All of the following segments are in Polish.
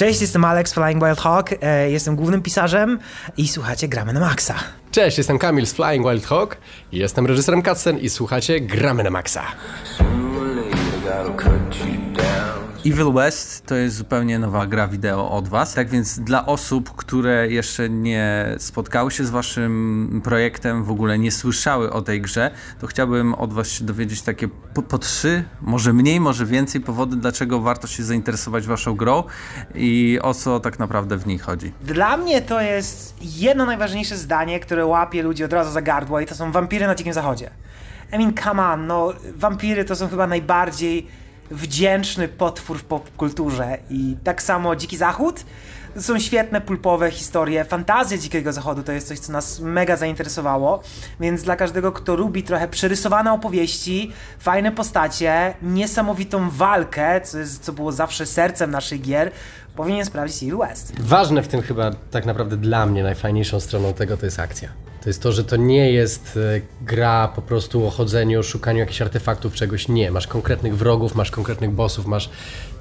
Cześć, jestem Alex Flying Wild Hawk, e, jestem głównym pisarzem i słuchacie Gramy na Maxa. Cześć, jestem Kamil z Flying Wild Hawk, jestem reżyserem Cutscen i słuchacie Gramy na Maxa. Evil West to jest zupełnie nowa gra wideo od Was. Tak więc dla osób, które jeszcze nie spotkały się z Waszym projektem, w ogóle nie słyszały o tej grze, to chciałbym od Was się dowiedzieć takie po, po trzy, może mniej, może więcej powody, dlaczego warto się zainteresować Waszą grą i o co tak naprawdę w niej chodzi. Dla mnie to jest jedno najważniejsze zdanie, które łapie ludzi od razu za gardło i to są wampiry na Dzikim Zachodzie. I mean, come on, no wampiry to są chyba najbardziej wdzięczny potwór w popkulturze i tak samo Dziki Zachód są świetne pulpowe historie. Fantazja Dzikiego Zachodu to jest coś, co nas mega zainteresowało, więc dla każdego, kto lubi trochę przerysowane opowieści, fajne postacie, niesamowitą walkę, co, jest, co było zawsze sercem naszych gier, powinien sprawdzić Evil West. Ważne w tym chyba tak naprawdę dla mnie najfajniejszą stroną tego to jest akcja. To jest to, że to nie jest e, gra po prostu o chodzeniu, szukaniu jakichś artefaktów, czegoś. Nie. Masz konkretnych wrogów, masz konkretnych bossów, masz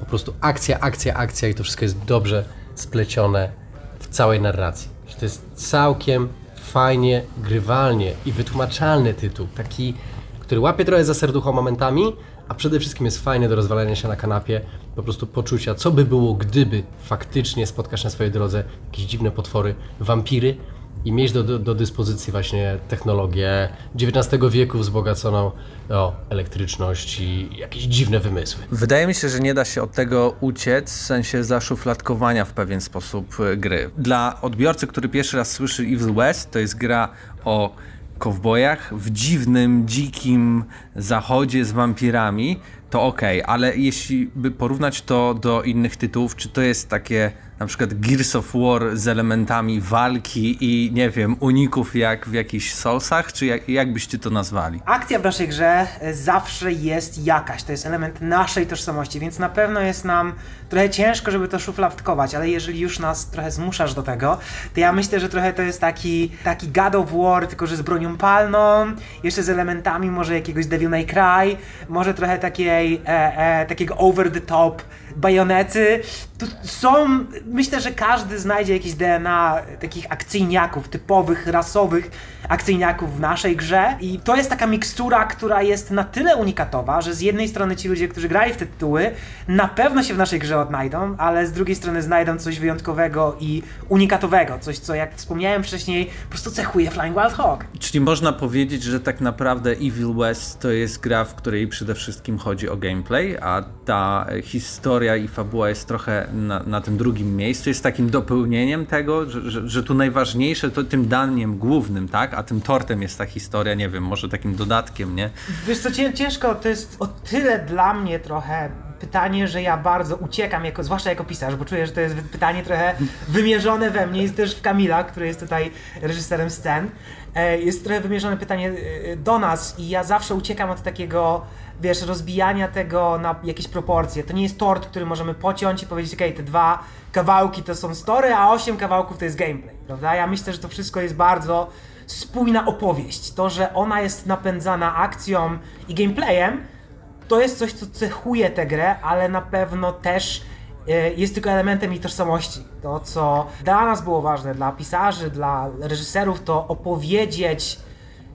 po prostu akcja, akcja, akcja i to wszystko jest dobrze splecione w całej narracji. To jest całkiem fajnie, grywalnie i wytłumaczalny tytuł. Taki, który łapie trochę za serducho momentami, a przede wszystkim jest fajny do rozwalania się na kanapie, po prostu poczucia, co by było, gdyby faktycznie spotkasz na swojej drodze jakieś dziwne potwory, wampiry, i mieć do, do, dyspozycji właśnie technologię XIX wieku wzbogaconą o elektryczność i jakieś dziwne wymysły. Wydaje mi się, że nie da się od tego uciec, w sensie zaszufladkowania w pewien sposób e, gry. Dla odbiorcy, który pierwszy raz słyszy Evil West, to jest gra o kowbojach w dziwnym, dzikim zachodzie z wampirami, to ok, ale jeśli by porównać to do innych tytułów, czy to jest takie na przykład Gears of War z elementami walki i nie wiem, uników jak w jakichś Soulsach, czy jak, jak byście to nazwali? Akcja w naszej grze e, zawsze jest jakaś, to jest element naszej tożsamości, więc na pewno jest nam trochę ciężko, żeby to szufladkować, ale jeżeli już nas trochę zmuszasz do tego, to ja myślę, że trochę to jest taki, taki God of War, tylko że z bronią palną, jeszcze z elementami może jakiegoś Devil May Cry, może trochę takiej, e, e, takiego over the top bajonety. Tu są, myślę, że każdy znajdzie jakieś DNA takich akcyjniaków, typowych, rasowych akcyjniaków w naszej grze i to jest taka mikstura, która jest na tyle unikatowa, że z jednej strony ci ludzie, którzy grali w te tytuły, na pewno się w naszej grze odnajdą, ale z drugiej strony znajdą coś wyjątkowego i unikatowego, coś co jak wspomniałem wcześniej, po prostu cechuje Flying Wild Hog. Czyli można powiedzieć, że tak naprawdę Evil West to jest gra, w której przede wszystkim chodzi o gameplay, a ta historia i fabuła jest trochę na, na tym drugim miejscu, jest takim dopełnieniem tego, że, że, że tu najważniejsze to tym daniem głównym, tak? A tym tortem jest ta historia, nie wiem, może takim dodatkiem, nie? Wiesz co, ciężko, to jest o tyle dla mnie trochę pytanie, że ja bardzo uciekam, jako, zwłaszcza jako pisarz, bo czuję, że to jest pytanie trochę wymierzone we mnie, jest też w Kamila, który jest tutaj reżyserem scen. E, jest trochę wymierzone pytanie e, do nas i ja zawsze uciekam od takiego wiesz, rozbijania tego na jakieś proporcje. To nie jest tort, który możemy pociąć i powiedzieć, ok, te dwa kawałki to są story, a osiem kawałków to jest gameplay, prawda? Ja myślę, że to wszystko jest bardzo spójna opowieść. To, że ona jest napędzana akcją i gameplayem, to jest coś, co cechuje tę grę, ale na pewno też e, jest tylko elementem jej tożsamości. To, co dla nas było ważne, dla pisarzy, dla reżyserów, to opowiedzieć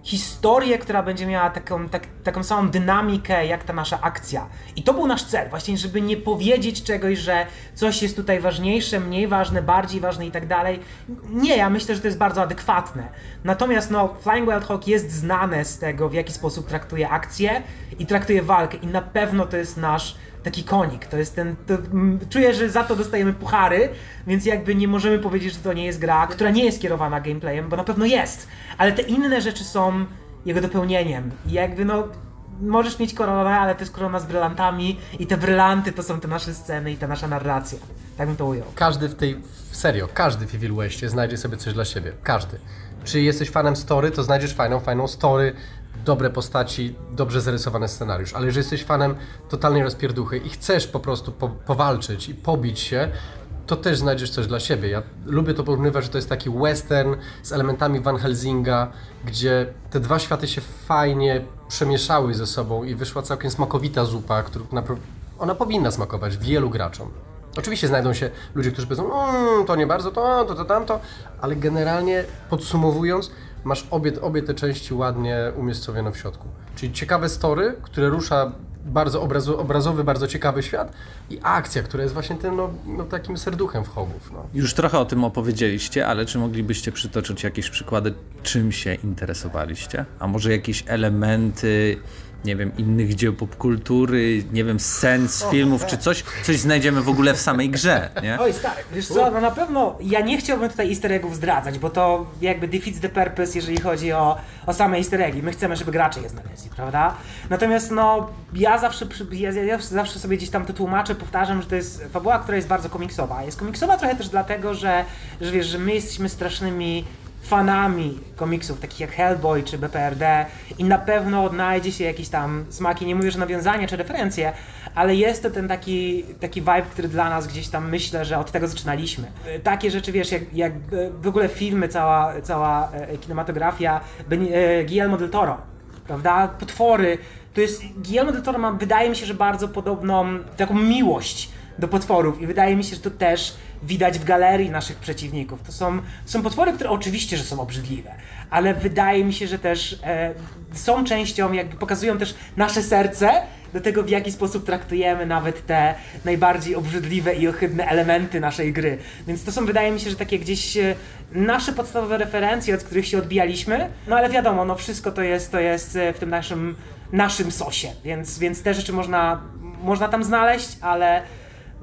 historię, która będzie miała taką, tak, taką samą dynamikę jak ta nasza akcja. I to był nasz cel, właśnie, żeby nie powiedzieć czegoś, że coś jest tutaj ważniejsze, mniej ważne, bardziej ważne i tak dalej. Nie, ja myślę, że to jest bardzo adekwatne. Natomiast no, Flying Wild Hawk jest znane z tego, w jaki sposób traktuje akcję i traktuje walkę i na pewno to jest nasz taki konik. To jest ten. To, m, czuję, że za to dostajemy puchary, więc jakby nie możemy powiedzieć, że to nie jest gra, która nie jest kierowana gameplayem, bo na pewno jest. Ale te inne rzeczy są jego dopełnieniem. I jakby no. Możesz mieć koronę, ale to jest korona z brylantami i te brylanty to są te nasze sceny i ta nasza narracja. Tak bym to ujął. Każdy w tej, serio, każdy w Evil Westie znajdzie sobie coś dla siebie. Każdy. Czy jesteś fanem story, to znajdziesz fajną, fajną story, dobre postaci, dobrze zarysowany scenariusz. Ale jeżeli jesteś fanem totalnej rozpierduchy i chcesz po prostu po, powalczyć i pobić się, to też znajdziesz coś dla siebie. Ja lubię to porównywać, że to jest taki western z elementami Van Helsinga, gdzie te dwa światy się fajnie przemieszały ze sobą i wyszła całkiem smakowita zupa, która ona powinna smakować wielu graczom. Oczywiście znajdą się ludzie, którzy powiedzą, mmm, to nie bardzo, to, to, to, tamto, ale generalnie podsumowując, masz obie, obie te części ładnie umiejscowione w środku. Czyli ciekawe story, które rusza bardzo obrazo, obrazowy, bardzo ciekawy świat i akcja, która jest właśnie tym no, no, takim serduchem w Hogów. No. Już trochę o tym opowiedzieliście, ale czy moglibyście przytoczyć jakieś przykłady, czym się interesowaliście? A może jakieś elementy, nie wiem, innych dzieł popkultury, nie wiem, scen z filmów, czy coś, coś znajdziemy w ogóle w samej grze, nie? Oj stary, wiesz co, no na pewno ja nie chciałbym tutaj easter eggów zdradzać, bo to jakby defeats the purpose, jeżeli chodzi o, o same easter eggi. My chcemy, żeby gracze je znaleźli, prawda? Natomiast no, ja zawsze, ja, ja zawsze sobie gdzieś tam to tłumaczę, powtarzam, że to jest fabuła, która jest bardzo komiksowa. Jest komiksowa trochę też dlatego, że, że wiesz, że my jesteśmy strasznymi fanami komiksów, takich jak Hellboy czy BPRD i na pewno odnajdzie się jakieś tam smaki, nie mówię, że nawiązania czy referencje, ale jest to ten taki, taki vibe, który dla nas gdzieś tam myślę, że od tego zaczynaliśmy. Takie rzeczy, wiesz, jak, jak e, w ogóle filmy, cała, cała e, kinematografia e, Guillermo del Toro, prawda? Potwory. To jest, Guillermo del Toro ma, wydaje mi się, że bardzo podobną taką miłość do potworów i wydaje mi się, że to też widać w galerii naszych przeciwników. To są, są potwory, które oczywiście, że są obrzydliwe, ale wydaje mi się, że też e, są częścią, jakby pokazują też nasze serce do tego, w jaki sposób traktujemy nawet te najbardziej obrzydliwe i ohydne elementy naszej gry. Więc to są, wydaje mi się, że takie gdzieś e, nasze podstawowe referencje, od których się odbijaliśmy, no ale wiadomo, no wszystko to jest, to jest e, w tym naszym, naszym sosie, więc, więc te rzeczy można, można tam znaleźć, ale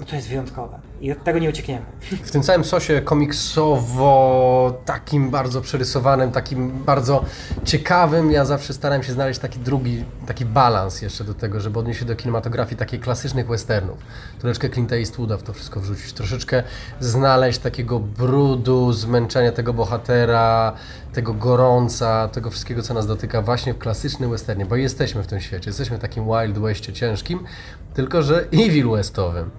no to jest wyjątkowe i od tego nie uciekniemy. W tym całym sosie komiksowo, takim bardzo przerysowanym, takim bardzo ciekawym, ja zawsze starałem się znaleźć taki drugi, taki balans jeszcze do tego, żeby odnieść się do kinematografii takich klasycznych westernów. Troszeczkę Clint'a Eastwooda w to wszystko wrzucić, troszeczkę znaleźć takiego brudu, zmęczenia tego bohatera, tego gorąca, tego wszystkiego, co nas dotyka właśnie w klasycznym westernie, bo jesteśmy w tym świecie, jesteśmy w takim Wild Westie ciężkim, tylko że Evil Westowym.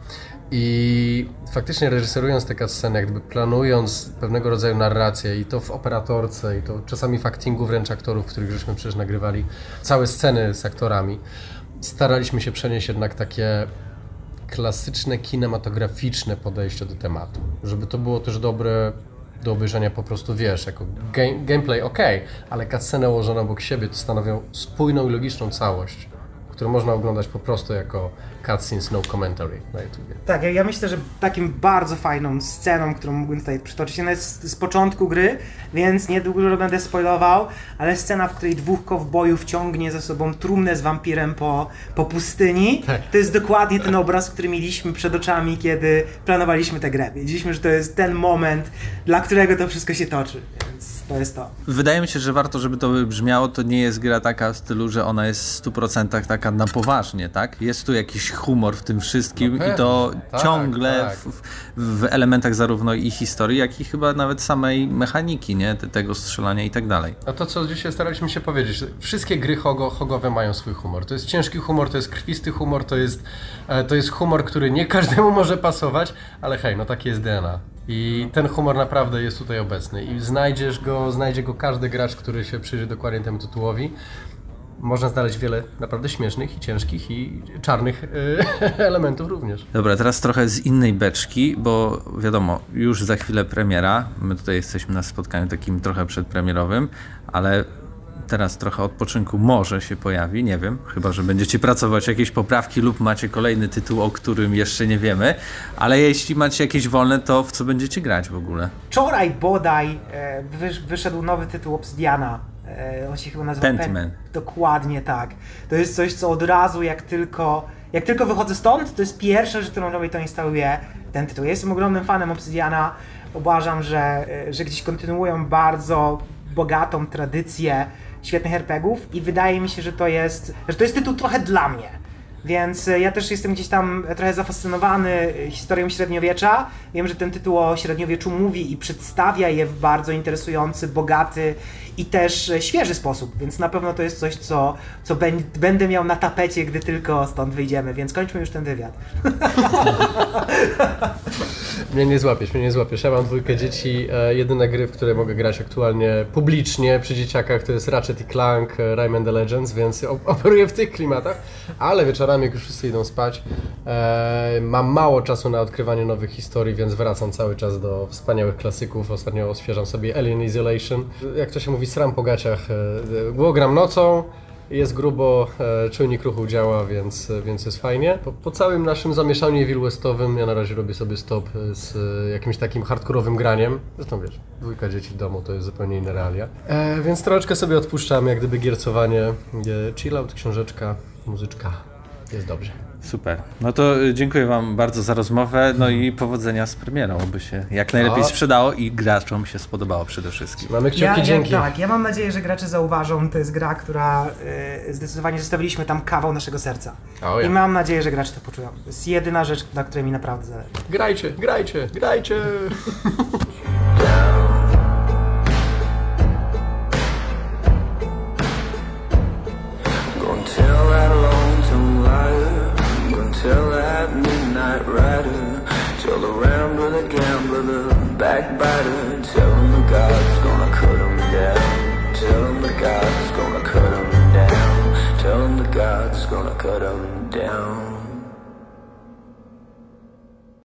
I faktycznie reżyserując te sceny, jak gdyby planując pewnego rodzaju narrację i to w operatorce, i to czasami w actingu wręcz aktorów, których żeśmy przecież nagrywali, całe sceny z aktorami, staraliśmy się przenieść jednak takie klasyczne, kinematograficzne podejście do tematu. Żeby to było też dobre do obejrzenia po prostu, wiesz, jako game, gameplay ok, ale cutsceny ułożone obok siebie to stanowią spójną i logiczną całość, którą można oglądać po prostu jako cutscenes, no commentary na YouTubie. Tak, ja, ja myślę, że takim bardzo fajną sceną, którą mógłbym tutaj przytoczyć, ona jest z, z początku gry, więc niedługo będę spoilował, ale scena, w której dwóch kowbojów ciągnie ze sobą trumnę z wampirem po, po pustyni, Tak. to jest dokładnie ten obraz, który mieliśmy przed oczami, kiedy planowaliśmy tę grę. Wiedzieliśmy, że to jest ten moment, dla którego to wszystko się toczy, to jest to. Wydaje mi się, że warto, żeby to wybrzmiało, to nie jest gra taka w stylu, że ona jest w 100% taka na poważnie, tak? Jest tu jakiś humor w tym wszystkim No i to tak, ciągle tak. W, w elementach zarówno i historii, jak i chyba nawet samej mechaniki, nie? Te- Tego strzelania i tak dalej. A to, co dzisiaj staraliśmy się powiedzieć, że wszystkie gry hogo, hogowe mają swój humor. To jest ciężki humor, to jest krwisty humor, to jest, e, to jest humor, który nie każdemu może pasować, ale hej, no takie jest DNA. I ten humor naprawdę jest tutaj obecny i znajdziesz go, znajdzie go każdy gracz, który się przyjrzy dokładnie temu tytułowi. Można znaleźć wiele naprawdę śmiesznych i ciężkich i czarnych e, elementów również. Dobra, teraz trochę z innej beczki, bo wiadomo, już za chwilę premiera. My tutaj jesteśmy na spotkaniu takim trochę przedpremierowym, ale teraz trochę odpoczynku może się pojawi, nie wiem, chyba że będziecie pracować jakieś poprawki lub macie kolejny tytuł, o którym jeszcze nie wiemy, ale jeśli macie jakieś wolne, to w co będziecie grać w ogóle? Wczoraj bodaj e, wysz, wyszedł nowy tytuł Obsidiana. E, on się chyba nazywa Pentiment. Dokładnie tak. To jest coś, co od razu jak tylko, jak tylko wychodzę stąd, to jest pierwsza rzecz, którą robię, to instaluję ten tytuł. Ja jestem ogromnym fanem Obsidiana. Uważam, że, e, że gdzieś kontynuują bardzo bogatą tradycję świetnych RPGów i wydaje mi się, że to jest, że to jest tytuł trochę dla mnie. Więc e, ja też jestem gdzieś tam trochę zafascynowany e, historią średniowiecza. Wiem, że ten tytuł o średniowieczu mówi i przedstawia je w bardzo interesujący, bogaty i też e, świeży sposób, więc na pewno to jest coś, co, co będę miał na tapecie, gdy tylko stąd wyjdziemy, więc kończmy już ten wywiad. Mnie nie złapiesz, mnie nie złapiesz. Ja mam dwójkę dzieci. Jedyne gry, w które mogę grać aktualnie publicznie przy dzieciakach to jest Ratchet i Clank, Rayman the Legends, więc op- operuję w tych klimatach. Ale wieczorami wieczorami, jak już wszyscy idą spać. E, mam mało czasu na odkrywanie nowych historii, więc wracam cały czas do wspaniałych klasyków. Ostatnio odświeżam sobie Alien Isolation. Jak to się mówi, sram po gaciach. E, było gram nocą, jest grubo, e, czujnik ruchu działa, więc, więc jest fajnie. Po, po całym naszym zamieszaniu Evil Westowym ja na razie robię sobie stop e, z e, jakimś takim hardkorowym graniem. Zresztą wiesz, dwójka dzieci w domu to jest zupełnie inna realia. E, więc troszeczkę sobie odpuszczam, jak gdyby giercowanie, e, chill out, książeczka, muzyczka. Jest dobrze. Super. No to y, dziękuję Wam bardzo za rozmowę, no i powodzenia z premierą, by się jak najlepiej sprzedało i graczom się spodobało przede wszystkim. Mamy kciuki, Ja, dzięki. tak, ja mam nadzieję, że gracze zauważą, to jest gra, która y, zdecydowanie zostawiliśmy tam kawał naszego serca. Ja. I mam nadzieję, że gracze to poczują. To jest jedyna rzecz, na której mi naprawdę zależy. Grajcie, grajcie, grajcie! the backbiter. Tell him the God's gonna cut him down. Tell him the God's gonna cut him down. Tell him the God's gonna cut him down.